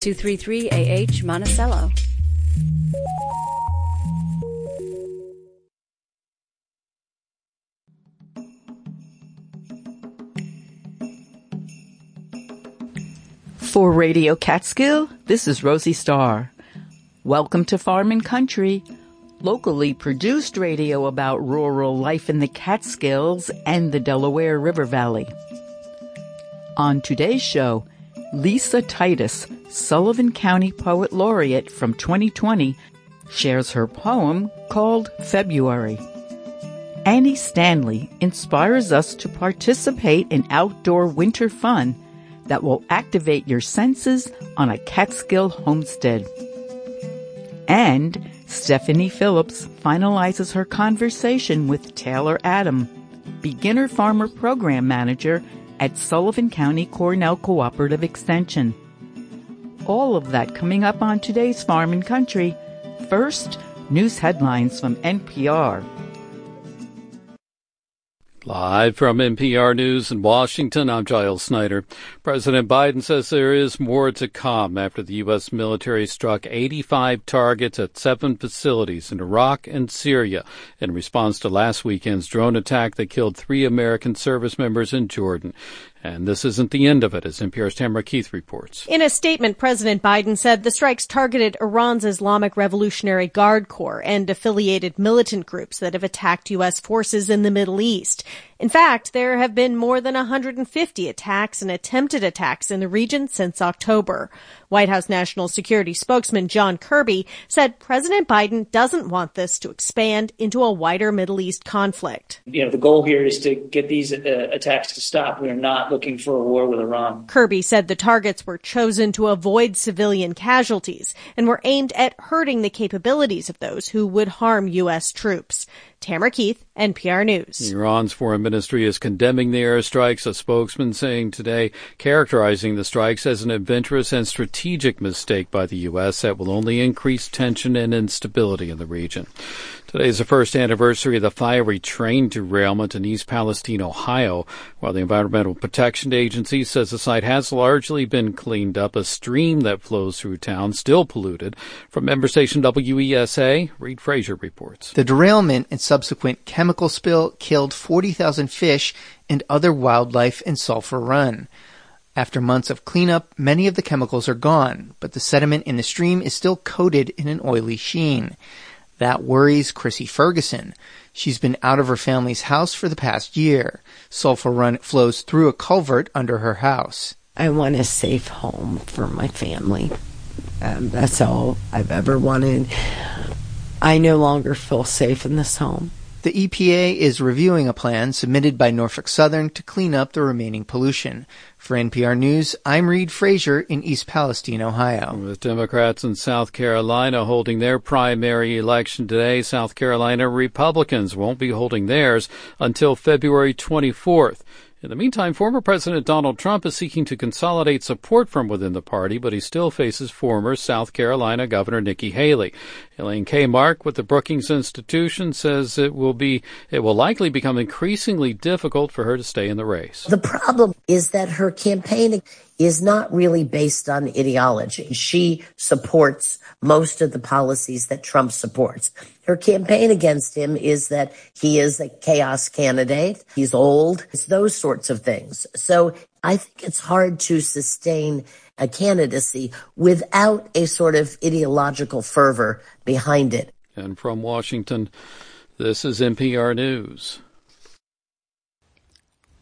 233 AH Monticello. For Radio Catskill, this is Rosie Starr. Welcome to Farm and Country, locally produced radio about rural life in the Catskills and the Delaware River Valley. On today's show, Lisa Titus, Sullivan County Poet Laureate from 2020, shares her poem called February. Annie Stanley inspires us to participate in outdoor winter fun that will activate your senses on a Catskill homestead. And Stephanie Phillips finalizes her conversation with Taylor Adam, beginner farmer program manager at Sullivan County Cornell Cooperative Extension. All of that coming up on today's Farm and Country. First, news headlines from NPR. Live from NPR News in Washington, I'm Giles Snyder. President Biden says there is more to come after the U.S. military struck 85 targets at seven facilities in Iraq and Syria in response to last weekend's drone attack that killed three American service members in Jordan. And this isn't the end of it, as NPR's Tamara Keith reports. In a statement, President Biden said the strikes targeted Iran's Islamic Revolutionary Guard Corps and affiliated militant groups that have attacked U.S. forces in the Middle East. In fact, there have been more than 150 attacks and attempted attacks in the region since October. White House National Security spokesman John Kirby said President Biden doesn't want this to expand into a wider Middle East conflict. You know, the goal here is to get these uh, attacks to stop. We are not looking for a war with Iran. Kirby said the targets were chosen to avoid civilian casualties and were aimed at hurting the capabilities of those who would harm U.S. troops. Tamara Keith, NPR News. Iran's foreign ministry is condemning the airstrikes, a spokesman saying today, characterizing the strikes as an adventurous and strategic mistake by the U.S. that will only increase tension and instability in the region. Today is the first anniversary of the fiery train derailment in East Palestine, Ohio. While the Environmental Protection Agency says the site has largely been cleaned up, a stream that flows through town still polluted. From member station WESA, Reid Frazier reports. The derailment and subsequent chemical spill killed 40,000 fish and other wildlife in Sulphur Run. After months of cleanup, many of the chemicals are gone, but the sediment in the stream is still coated in an oily sheen. That worries Chrissy Ferguson. She's been out of her family's house for the past year. Sulphur Run flows through a culvert under her house. I want a safe home for my family. Um, that's all I've ever wanted. I no longer feel safe in this home. The EPA is reviewing a plan submitted by Norfolk Southern to clean up the remaining pollution. For NPR News, I'm Reid Frazier in East Palestine, Ohio. With Democrats in South Carolina holding their primary election today, South Carolina Republicans won't be holding theirs until February 24th. In the meantime, former President Donald Trump is seeking to consolidate support from within the party, but he still faces former South Carolina Governor Nikki Haley. Elaine Kamarck with the Brookings Institution says it will be, it will likely become increasingly difficult for her to stay in the race. The problem is that her campaign is not really based on ideology. She supports most of the policies that Trump supports. Her campaign against him is that he is a chaos candidate. He's old. It's those sorts of things. So I think it's hard to sustain a candidacy without a sort of ideological fervor behind it. And from Washington, this is NPR News.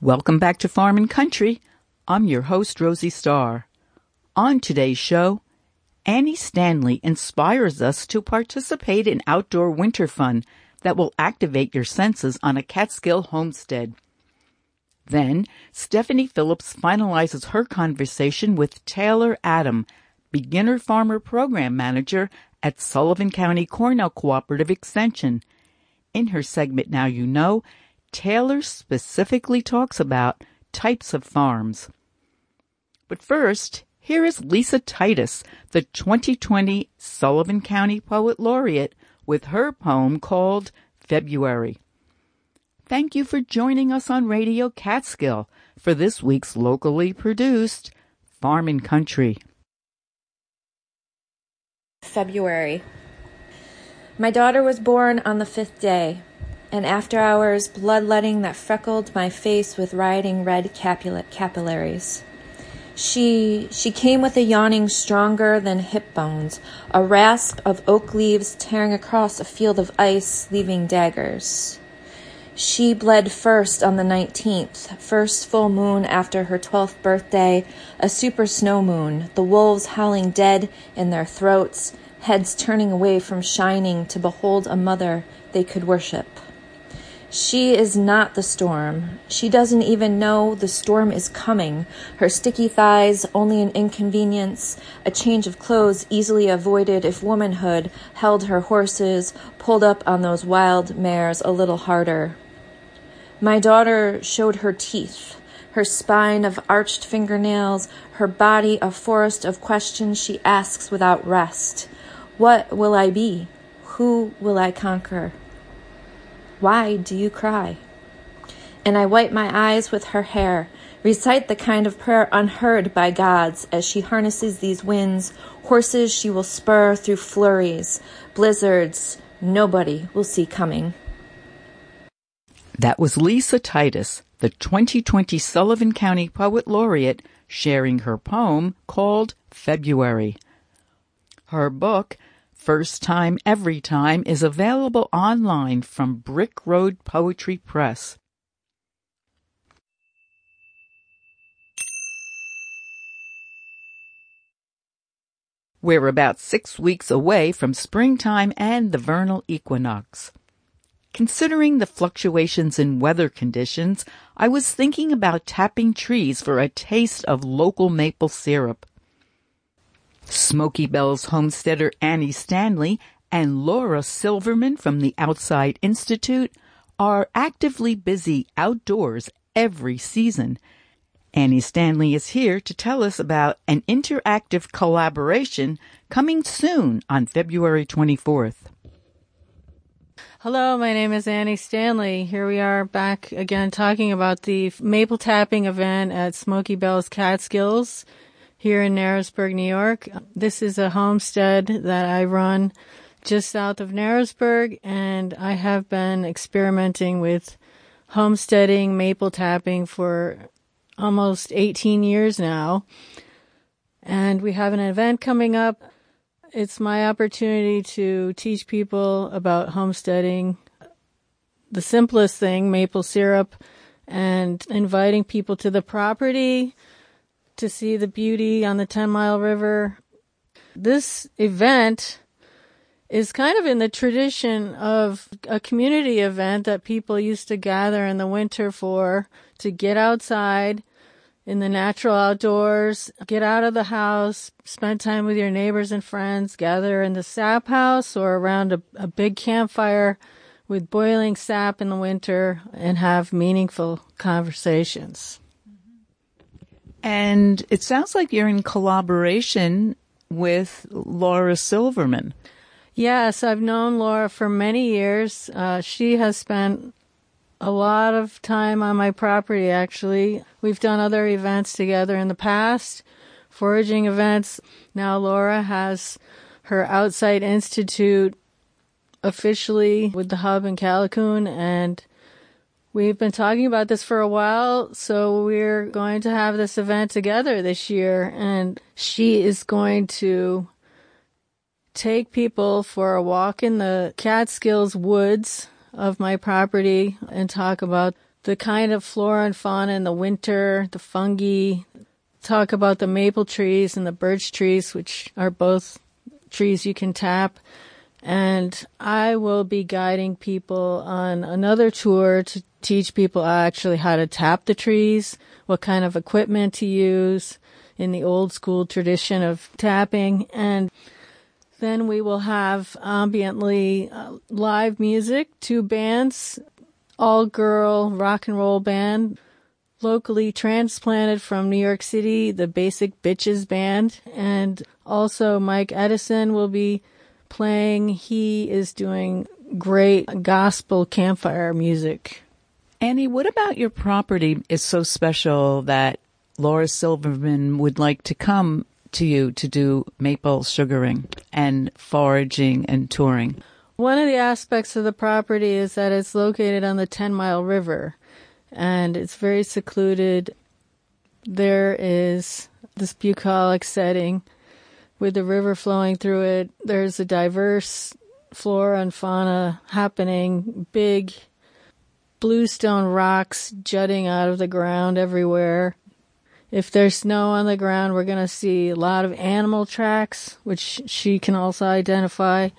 Welcome back to Farm and Country. I'm your host, Rosie Starr. On today's show, Annie Stanley inspires us to participate in outdoor winter fun that will activate your senses on a Catskill homestead. Then, Stephanie Phillips finalizes her conversation with Taylor Adam, beginner farmer program manager at Sullivan County Cornell Cooperative Extension. In her segment Now You Know, Taylor specifically talks about types of farms. But first, here is Lisa Titus, the 2020 Sullivan County Poet Laureate, with her poem called February. Thank you for joining us on Radio Catskill for this week's locally produced Farm and Country. February. My daughter was born on the fifth day, and after hours, bloodletting that freckled my face with rioting red capulet capillaries. She she came with a yawning stronger than hip bones, a rasp of oak leaves tearing across a field of ice, leaving daggers. She bled first on the 19th, first full moon after her 12th birthday, a super snow moon, the wolves howling dead in their throats, heads turning away from shining to behold a mother they could worship. She is not the storm. She doesn't even know the storm is coming. Her sticky thighs, only an inconvenience, a change of clothes easily avoided if womanhood held her horses, pulled up on those wild mares a little harder. My daughter showed her teeth, her spine of arched fingernails, her body a forest of questions she asks without rest. What will I be? Who will I conquer? Why do you cry? And I wipe my eyes with her hair, recite the kind of prayer unheard by gods as she harnesses these winds, horses she will spur through flurries, blizzards nobody will see coming. That was Lisa Titus, the 2020 Sullivan County Poet Laureate, sharing her poem called February. Her book, First Time Every Time, is available online from Brick Road Poetry Press. We're about six weeks away from springtime and the vernal equinox. Considering the fluctuations in weather conditions, I was thinking about tapping trees for a taste of local maple syrup. Smoky Bell's homesteader Annie Stanley and Laura Silverman from the Outside Institute are actively busy outdoors every season. Annie Stanley is here to tell us about an interactive collaboration coming soon on February 24th. Hello, my name is Annie Stanley. Here we are back again talking about the maple tapping event at Smoky Bell's Catskills here in Narrowsburg, New York. This is a homestead that I run just south of Narrowsburg, and I have been experimenting with homesteading maple tapping for almost 18 years now. And we have an event coming up it's my opportunity to teach people about homesteading, the simplest thing, maple syrup, and inviting people to the property to see the beauty on the 10 Mile River. This event is kind of in the tradition of a community event that people used to gather in the winter for to get outside in the natural outdoors, get out of the house, spend time with your neighbors and friends, gather in the sap house or around a, a big campfire with boiling sap in the winter and have meaningful conversations. And it sounds like you're in collaboration with Laura Silverman. Yes, I've known Laura for many years. Uh, she has spent a lot of time on my property, actually. We've done other events together in the past, foraging events. Now Laura has her outside institute officially with the hub in Callicoon and we've been talking about this for a while. So we're going to have this event together this year and she is going to take people for a walk in the Catskills woods of my property and talk about the kind of flora and fauna in the winter, the fungi, talk about the maple trees and the birch trees, which are both trees you can tap. And I will be guiding people on another tour to teach people actually how to tap the trees, what kind of equipment to use in the old school tradition of tapping. And then we will have ambiently uh, live music, two bands, all girl rock and roll band, locally transplanted from New York City, the Basic Bitches band, and also Mike Edison will be playing. He is doing great gospel campfire music. Annie, what about your property is so special that Laura Silverman would like to come to you to do maple sugaring and foraging and touring. One of the aspects of the property is that it's located on the 10 Mile River and it's very secluded. There is this bucolic setting with the river flowing through it. There's a diverse flora and fauna happening, big bluestone rocks jutting out of the ground everywhere. If there's snow on the ground, we're going to see a lot of animal tracks, which she can also identify.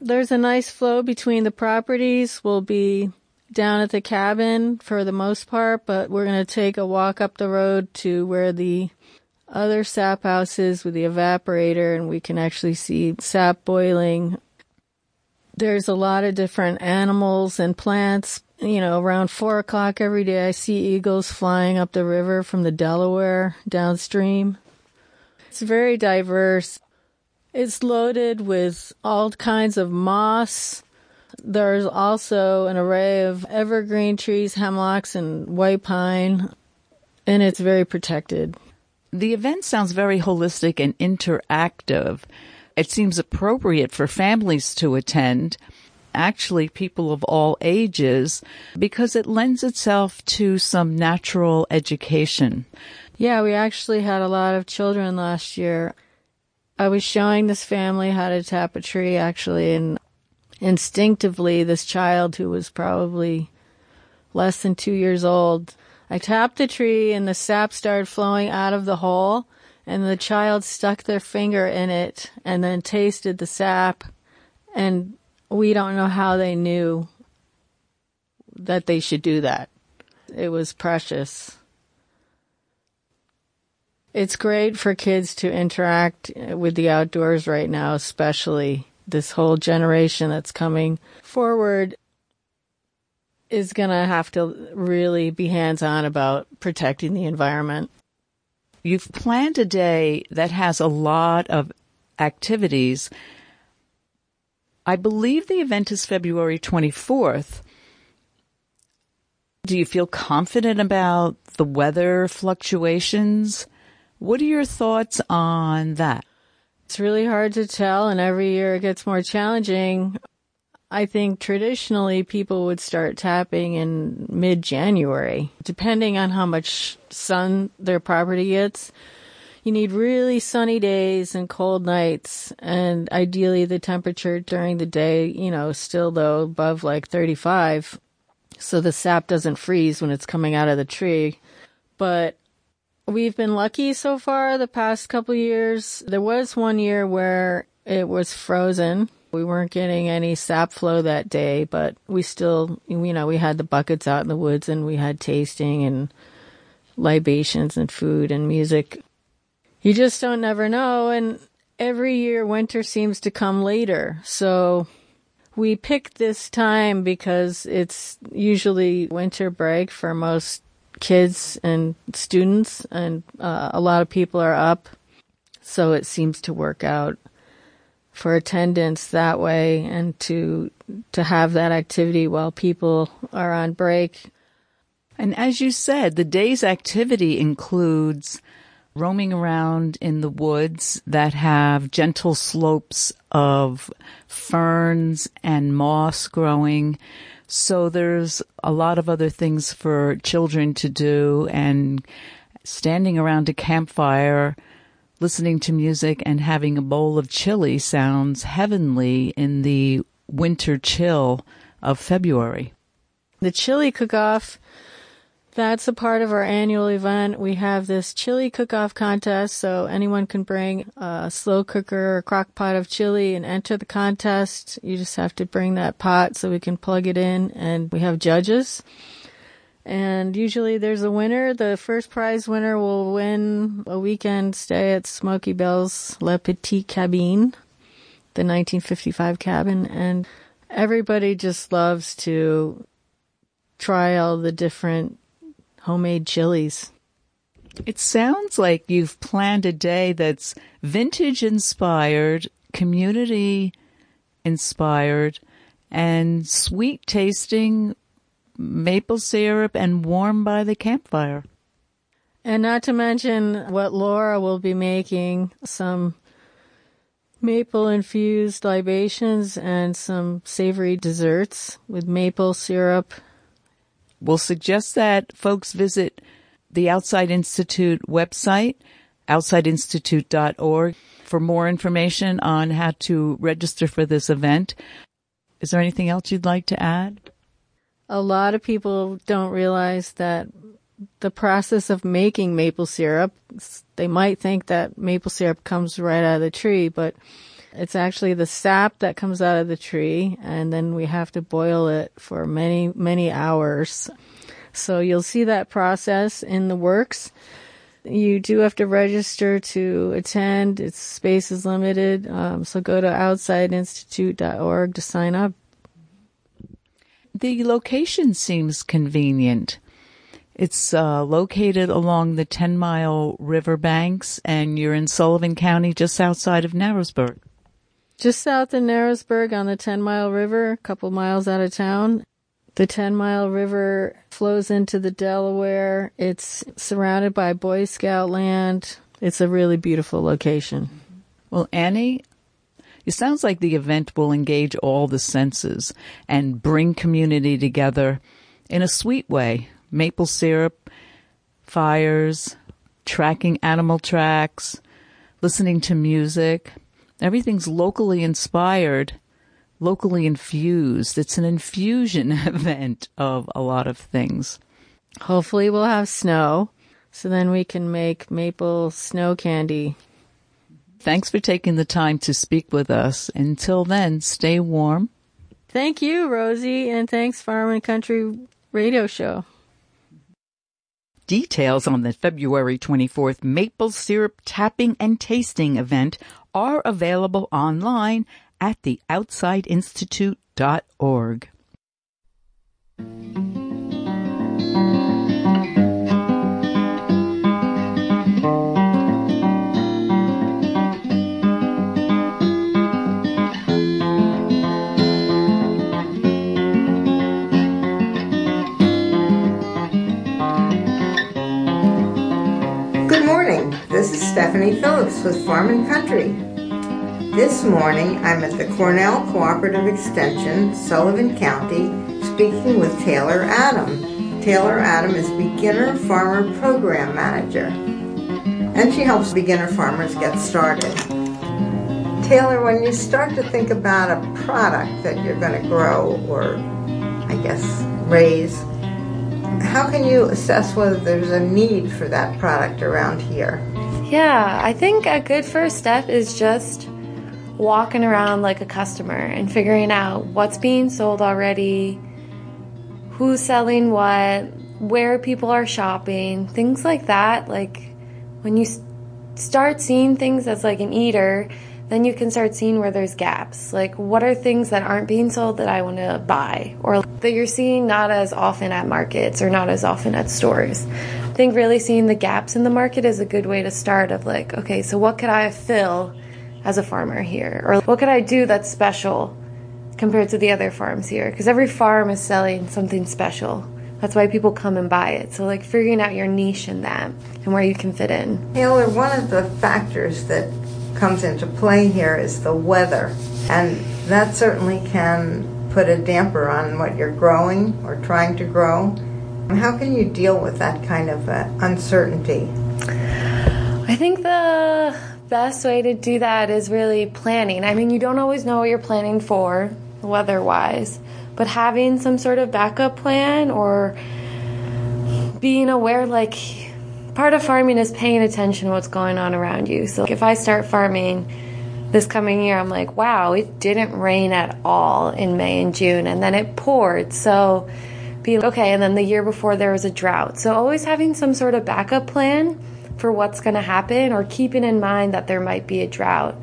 There's a nice flow between the properties. We'll be down at the cabin for the most part, but we're going to take a walk up the road to where the other sap house is with the evaporator and we can actually see sap boiling. There's a lot of different animals and plants. You know, around four o'clock every day, I see eagles flying up the river from the Delaware downstream. It's very diverse. It's loaded with all kinds of moss, there's also an array of evergreen trees, hemlocks, and white pine, and it's very protected. The event sounds very holistic and interactive. It seems appropriate for families to attend, actually, people of all ages, because it lends itself to some natural education. Yeah, we actually had a lot of children last year. I was showing this family how to tap a tree actually, and instinctively, this child who was probably less than two years old, I tapped the tree and the sap started flowing out of the hole and the child stuck their finger in it and then tasted the sap and we don't know how they knew that they should do that. It was precious. It's great for kids to interact with the outdoors right now, especially this whole generation that's coming forward is going to have to really be hands on about protecting the environment. You've planned a day that has a lot of activities. I believe the event is February 24th. Do you feel confident about the weather fluctuations? What are your thoughts on that? It's really hard to tell, and every year it gets more challenging. I think traditionally people would start tapping in mid January, depending on how much sun their property gets. You need really sunny days and cold nights, and ideally the temperature during the day, you know, still though above like 35, so the sap doesn't freeze when it's coming out of the tree. But We've been lucky so far the past couple years. There was one year where it was frozen. We weren't getting any sap flow that day, but we still, you know, we had the buckets out in the woods and we had tasting and libations and food and music. You just don't never know. And every year winter seems to come later. So we picked this time because it's usually winter break for most kids and students, and uh, a lot of people are up. So it seems to work out for attendance that way and to to have that activity while people are on break. And as you said, the day's activity includes roaming around in the woods that have gentle slopes of ferns and moss growing so there's a lot of other things for children to do and standing around a campfire, listening to music and having a bowl of chili sounds heavenly in the winter chill of February. The chili cook-off that's a part of our annual event. We have this chili cook-off contest, so anyone can bring a slow cooker or crock pot of chili and enter the contest. You just have to bring that pot so we can plug it in, and we have judges. And usually there's a winner. The first prize winner will win a weekend stay at Smoky Bell's Le Petit Cabine, the 1955 cabin, and everybody just loves to try all the different homemade chilies. It sounds like you've planned a day that's vintage inspired, community inspired, and sweet tasting maple syrup and warm by the campfire. And not to mention what Laura will be making some maple infused libations and some savory desserts with maple syrup. We'll suggest that folks visit the Outside Institute website, outsideinstitute.org, for more information on how to register for this event. Is there anything else you'd like to add? A lot of people don't realize that the process of making maple syrup, they might think that maple syrup comes right out of the tree, but it's actually the sap that comes out of the tree, and then we have to boil it for many, many hours. So you'll see that process in the works. You do have to register to attend. Its space is limited. Um, so go to outsideinstitute.org to sign up. The location seems convenient. It's uh, located along the 10 mile river banks, and you're in Sullivan County, just outside of Narrowsburg. Just south of Narrowsburg on the 10 mile river, a couple miles out of town. The 10 mile river flows into the Delaware. It's surrounded by Boy Scout land. It's a really beautiful location. Well, Annie, it sounds like the event will engage all the senses and bring community together in a sweet way. Maple syrup, fires, tracking animal tracks, listening to music. Everything's locally inspired, locally infused. It's an infusion event of a lot of things. Hopefully, we'll have snow so then we can make maple snow candy Thanks for taking the time to speak with us. Until then, stay warm. Thank you, Rosie, and thanks Farm and Country Radio Show. Details on the February 24th maple syrup tapping and tasting event are available online at theoutsideinstitute.org. This is Stephanie Phillips with Farm and Country. This morning I'm at the Cornell Cooperative Extension, Sullivan County, speaking with Taylor Adam. Taylor Adam is Beginner Farmer Program Manager, and she helps beginner farmers get started. Taylor, when you start to think about a product that you're going to grow or, I guess, raise, how can you assess whether there's a need for that product around here? Yeah, I think a good first step is just walking around like a customer and figuring out what's being sold already, who's selling what, where people are shopping, things like that. Like when you start seeing things as like an eater, then you can start seeing where there's gaps. Like, what are things that aren't being sold that I want to buy, or that you're seeing not as often at markets or not as often at stores? I think really seeing the gaps in the market is a good way to start of like, okay, so what could I fill as a farmer here? Or what could I do that's special compared to the other farms here? Because every farm is selling something special. That's why people come and buy it. So, like, figuring out your niche in that and where you can fit in. Taylor, one of the factors that comes into play here is the weather. And that certainly can put a damper on what you're growing or trying to grow. How can you deal with that kind of uh, uncertainty? I think the best way to do that is really planning. I mean, you don't always know what you're planning for, weather wise, but having some sort of backup plan or being aware, like, part of farming is paying attention to what's going on around you. So, if I start farming, this coming year, I'm like, wow, it didn't rain at all in May and June, and then it poured. So be okay. And then the year before there was a drought. So always having some sort of backup plan for what's going to happen or keeping in mind that there might be a drought.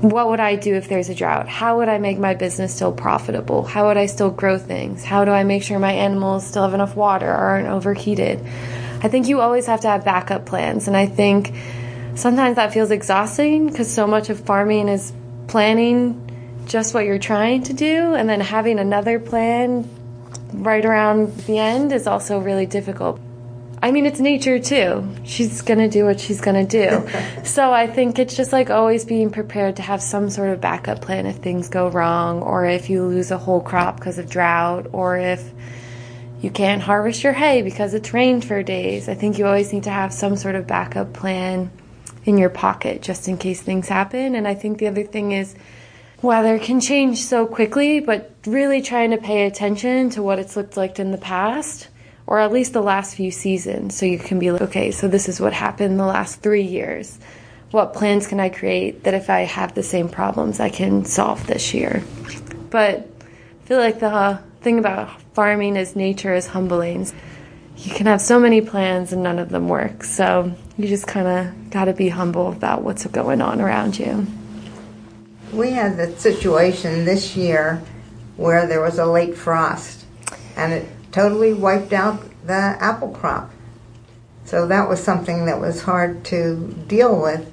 What would I do if there's a drought? How would I make my business still profitable? How would I still grow things? How do I make sure my animals still have enough water or aren't overheated? I think you always have to have backup plans. And I think sometimes that feels exhausting because so much of farming is planning just what you're trying to do and then having another plan right around the end is also really difficult. I mean, it's nature too. She's going to do what she's going to do. so I think it's just like always being prepared to have some sort of backup plan if things go wrong, or if you lose a whole crop because of drought, or if you can't harvest your hay because it's rained for days. I think you always need to have some sort of backup plan in your pocket just in case things happen. And I think the other thing is weather can change so quickly, but really trying to pay attention to what it's looked like in the past or at least the last few seasons. So you can be like, okay, so this is what happened the last three years. What plans can I create that if I have the same problems, I can solve this year? But I feel like the thing about farming is nature is humbling. You can have so many plans and none of them work. So you just kind of got to be humble about what's going on around you. We had the situation this year where there was a late frost and it totally wiped out the apple crop. So that was something that was hard to deal with.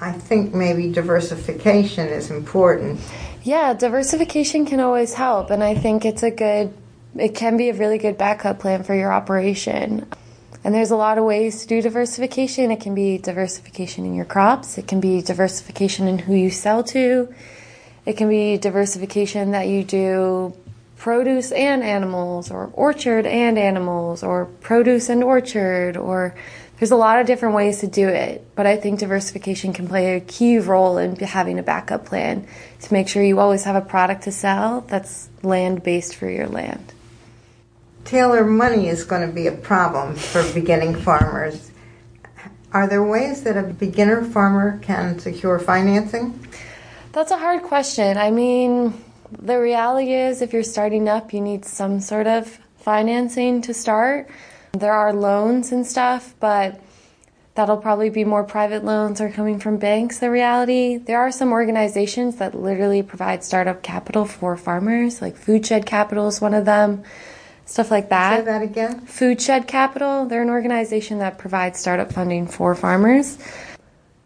I think maybe diversification is important. Yeah, diversification can always help, and I think it's a good, it can be a really good backup plan for your operation. And there's a lot of ways to do diversification. It can be diversification in your crops, it can be diversification in who you sell to, it can be diversification that you do produce and animals, or orchard and animals, or produce and orchard, or there's a lot of different ways to do it. But I think diversification can play a key role in having a backup plan to make sure you always have a product to sell that's land based for your land. Taylor, money is going to be a problem for beginning farmers. Are there ways that a beginner farmer can secure financing? That's a hard question. I mean, the reality is, if you're starting up, you need some sort of financing to start. There are loans and stuff, but that'll probably be more private loans or coming from banks. The reality, there are some organizations that literally provide startup capital for farmers, like Foodshed Capital is one of them, stuff like that. Say that again. Foodshed Capital, they're an organization that provides startup funding for farmers.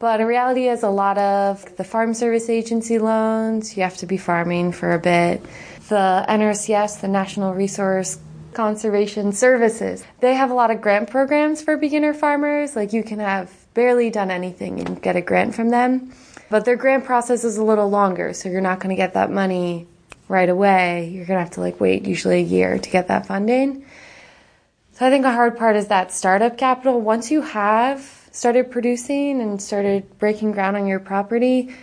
But in reality is a lot of the Farm Service Agency loans, you have to be farming for a bit. The NRCS, the National Resource Conservation Services, they have a lot of grant programs for beginner farmers. Like you can have barely done anything and get a grant from them. But their grant process is a little longer, so you're not going to get that money right away. You're going to have to like wait usually a year to get that funding. So I think a hard part is that startup capital. Once you have started producing and started breaking ground on your property,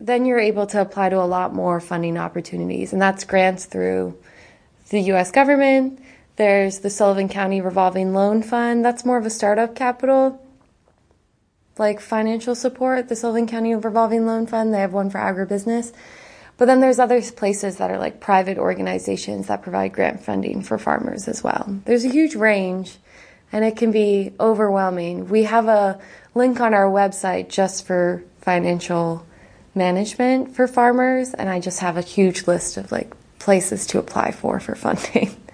then you're able to apply to a lot more funding opportunities. And that's grants through the US government. There's the Sullivan County Revolving Loan Fund. That's more of a startup capital, like financial support. The Sullivan County Revolving Loan Fund, they have one for agribusiness. But then there's other places that are like private organizations that provide grant funding for farmers as well. There's a huge range and it can be overwhelming. We have a link on our website just for financial management for farmers, and I just have a huge list of like places to apply for for funding.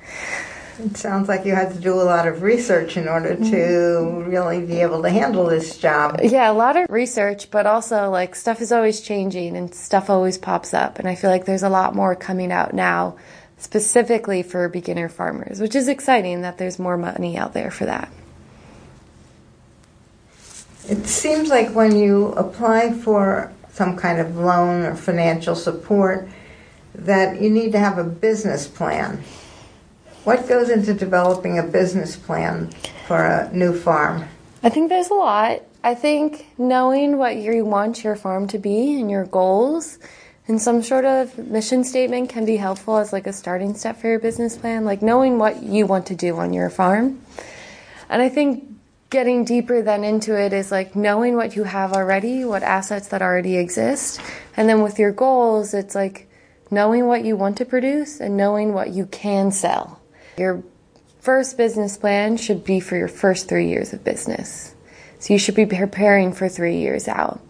It sounds like you had to do a lot of research in order to mm-hmm. really be able to handle this job. Yeah, a lot of research, but also like stuff is always changing and stuff always pops up. And I feel like there's a lot more coming out now specifically for beginner farmers, which is exciting that there's more money out there for that. It seems like when you apply for some kind of loan or financial support, that you need to have a business plan. What goes into developing a business plan for a new farm? I think there's a lot. I think knowing what you want your farm to be and your goals and some sort of mission statement can be helpful as like a starting step for your business plan, like knowing what you want to do on your farm. And I think getting deeper then into it is like knowing what you have already, what assets that already exist. And then with your goals, it's like knowing what you want to produce and knowing what you can sell. Your first business plan should be for your first three years of business. So you should be preparing for three years out.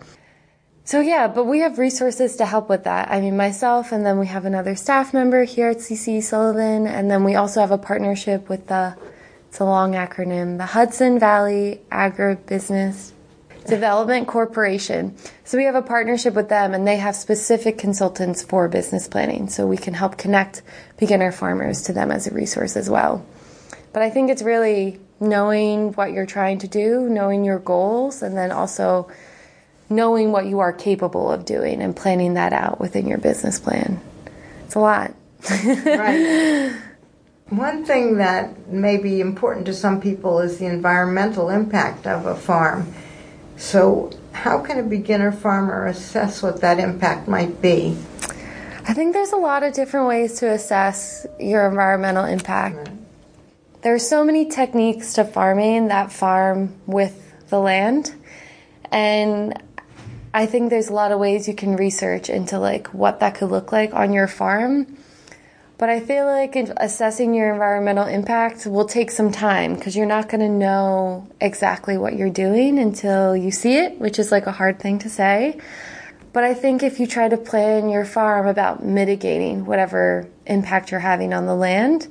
So yeah, but we have resources to help with that. I mean, myself, and then we have another staff member here at CC Sullivan, and then we also have a partnership with the, it's a long acronym, the Hudson Valley Agribusiness Development Corporation. So we have a partnership with them, and they have specific consultants for business planning, so we can help connect beginner farmers to them as a resource as well. But I think it's really knowing what you're trying to do, knowing your goals, and then also knowing what you are capable of doing and planning that out within your business plan. It's a lot. right. One thing that may be important to some people is the environmental impact of a farm. So, how can a beginner farmer assess what that impact might be? I think there's a lot of different ways to assess your environmental impact. Right. There are so many techniques to farming that farm with the land. And I think there's a lot of ways you can research into like what that could look like on your farm. But I feel like assessing your environmental impact will take some time because you're not going to know exactly what you're doing until you see it, which is like a hard thing to say. But I think if you try to plan your farm about mitigating whatever impact you're having on the land,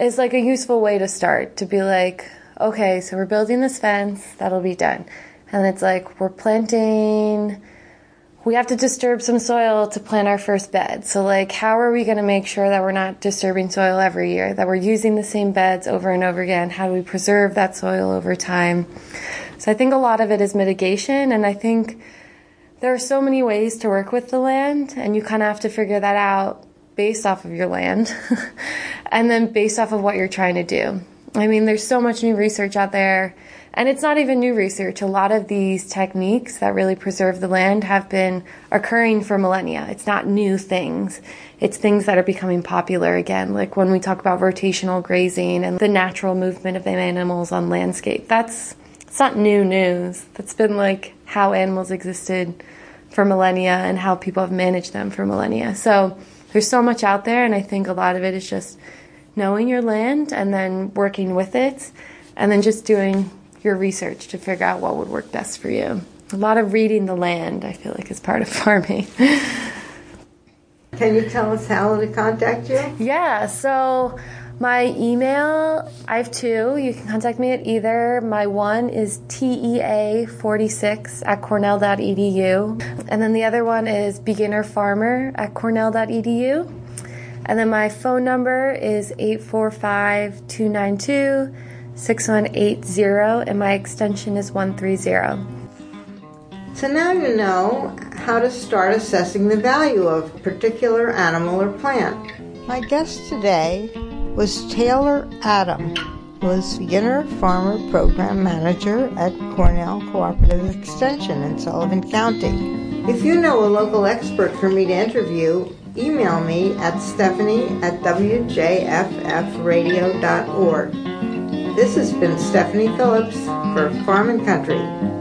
is like a useful way to start to be like, okay, so we're building this fence, that'll be done. And it's like, we're planting, we have to disturb some soil to plant our first bed. So, like, how are we going to make sure that we're not disturbing soil every year, that we're using the same beds over and over again? How do we preserve that soil over time? So, I think a lot of it is mitigation, and I think there are so many ways to work with the land, and you kind of have to figure that out based off of your land and then based off of what you're trying to do. I mean, there's so much new research out there, and it's not even new research. A lot of these techniques that really preserve the land have been occurring for millennia. It's not new things. It's things that are becoming popular again, like when we talk about rotational grazing and the natural movement of animals on landscape. That's it's not new news. That's been like how animals existed for millennia and how people have managed them for millennia. So there's so much out there, and I think a lot of it is just knowing your land and then working with it, and then just doing your research to figure out what would work best for you. A lot of reading the land, I feel like, is part of farming. Can you tell us how to contact you? Yeah, so my email, I have two. You can contact me at either. My one is TEA46 at cornell.edu. And then the other one is beginnerfarmer at cornell.edu. And then my phone number is 845 292 6180, and my extension is 130. So now you know how to start assessing the value of a particular animal or plant. My guest today was Taylor Adam, was Beginner Farmer Program Manager at Cornell Cooperative Extension in Sullivan County. If you know a local expert for me to interview, email me at stephanie at wjffradio.org. This has been Stephanie Phillips for Farm and Country.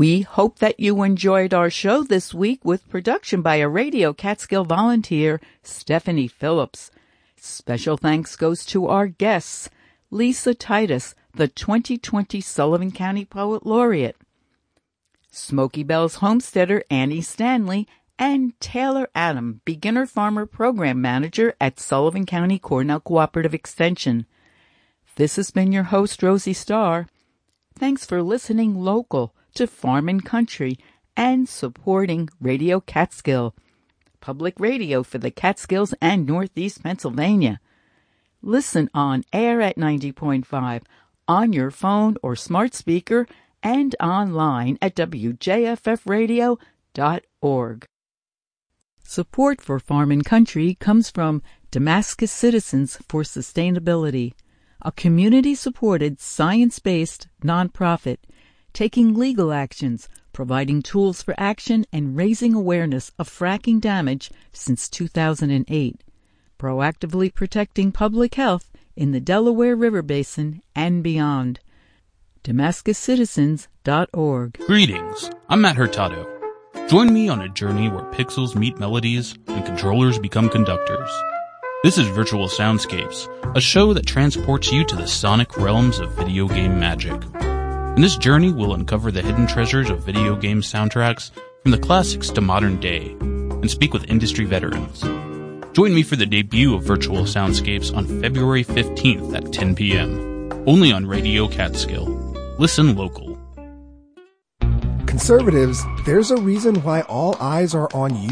We hope that you enjoyed our show this week with production by a Radio Catskill volunteer, Stephanie Phillips. Special thanks goes to our guests, Lisa Titus, the 2020 Sullivan County Poet Laureate, Smoky Bells homesteader Annie Stanley, and Taylor Adam, Beginner Farmer Program Manager at Sullivan County Cornell Cooperative Extension. This has been your host, Rosie Starr. Thanks for listening local to Farm and Country and supporting Radio Catskill, public radio for the Catskills and Northeast Pennsylvania. Listen on air at 90.5, on your phone or smart speaker, and online at wjffradio.org. Support for Farm and Country comes from Damascus Citizens for Sustainability, a community supported, science based nonprofit taking legal actions, providing tools for action, and raising awareness of fracking damage since 2008, proactively protecting public health in the Delaware River Basin and beyond. DamascusCitizens.org. Greetings, I'm Matt Hurtado. Join me on a journey where pixels meet melodies and controllers become conductors. This is Virtual Soundscapes, a show that transports you to the sonic realms of video game magic. In this journey, we'll uncover the hidden treasures of video game soundtracks from the classics to modern day. and speak with industry veterans. Join me for the debut of Virtual Soundscapes on February 15th at 10 p.m. Only on Radio Catskill. Listen local. Conservatives, there's a reason why all eyes are on you.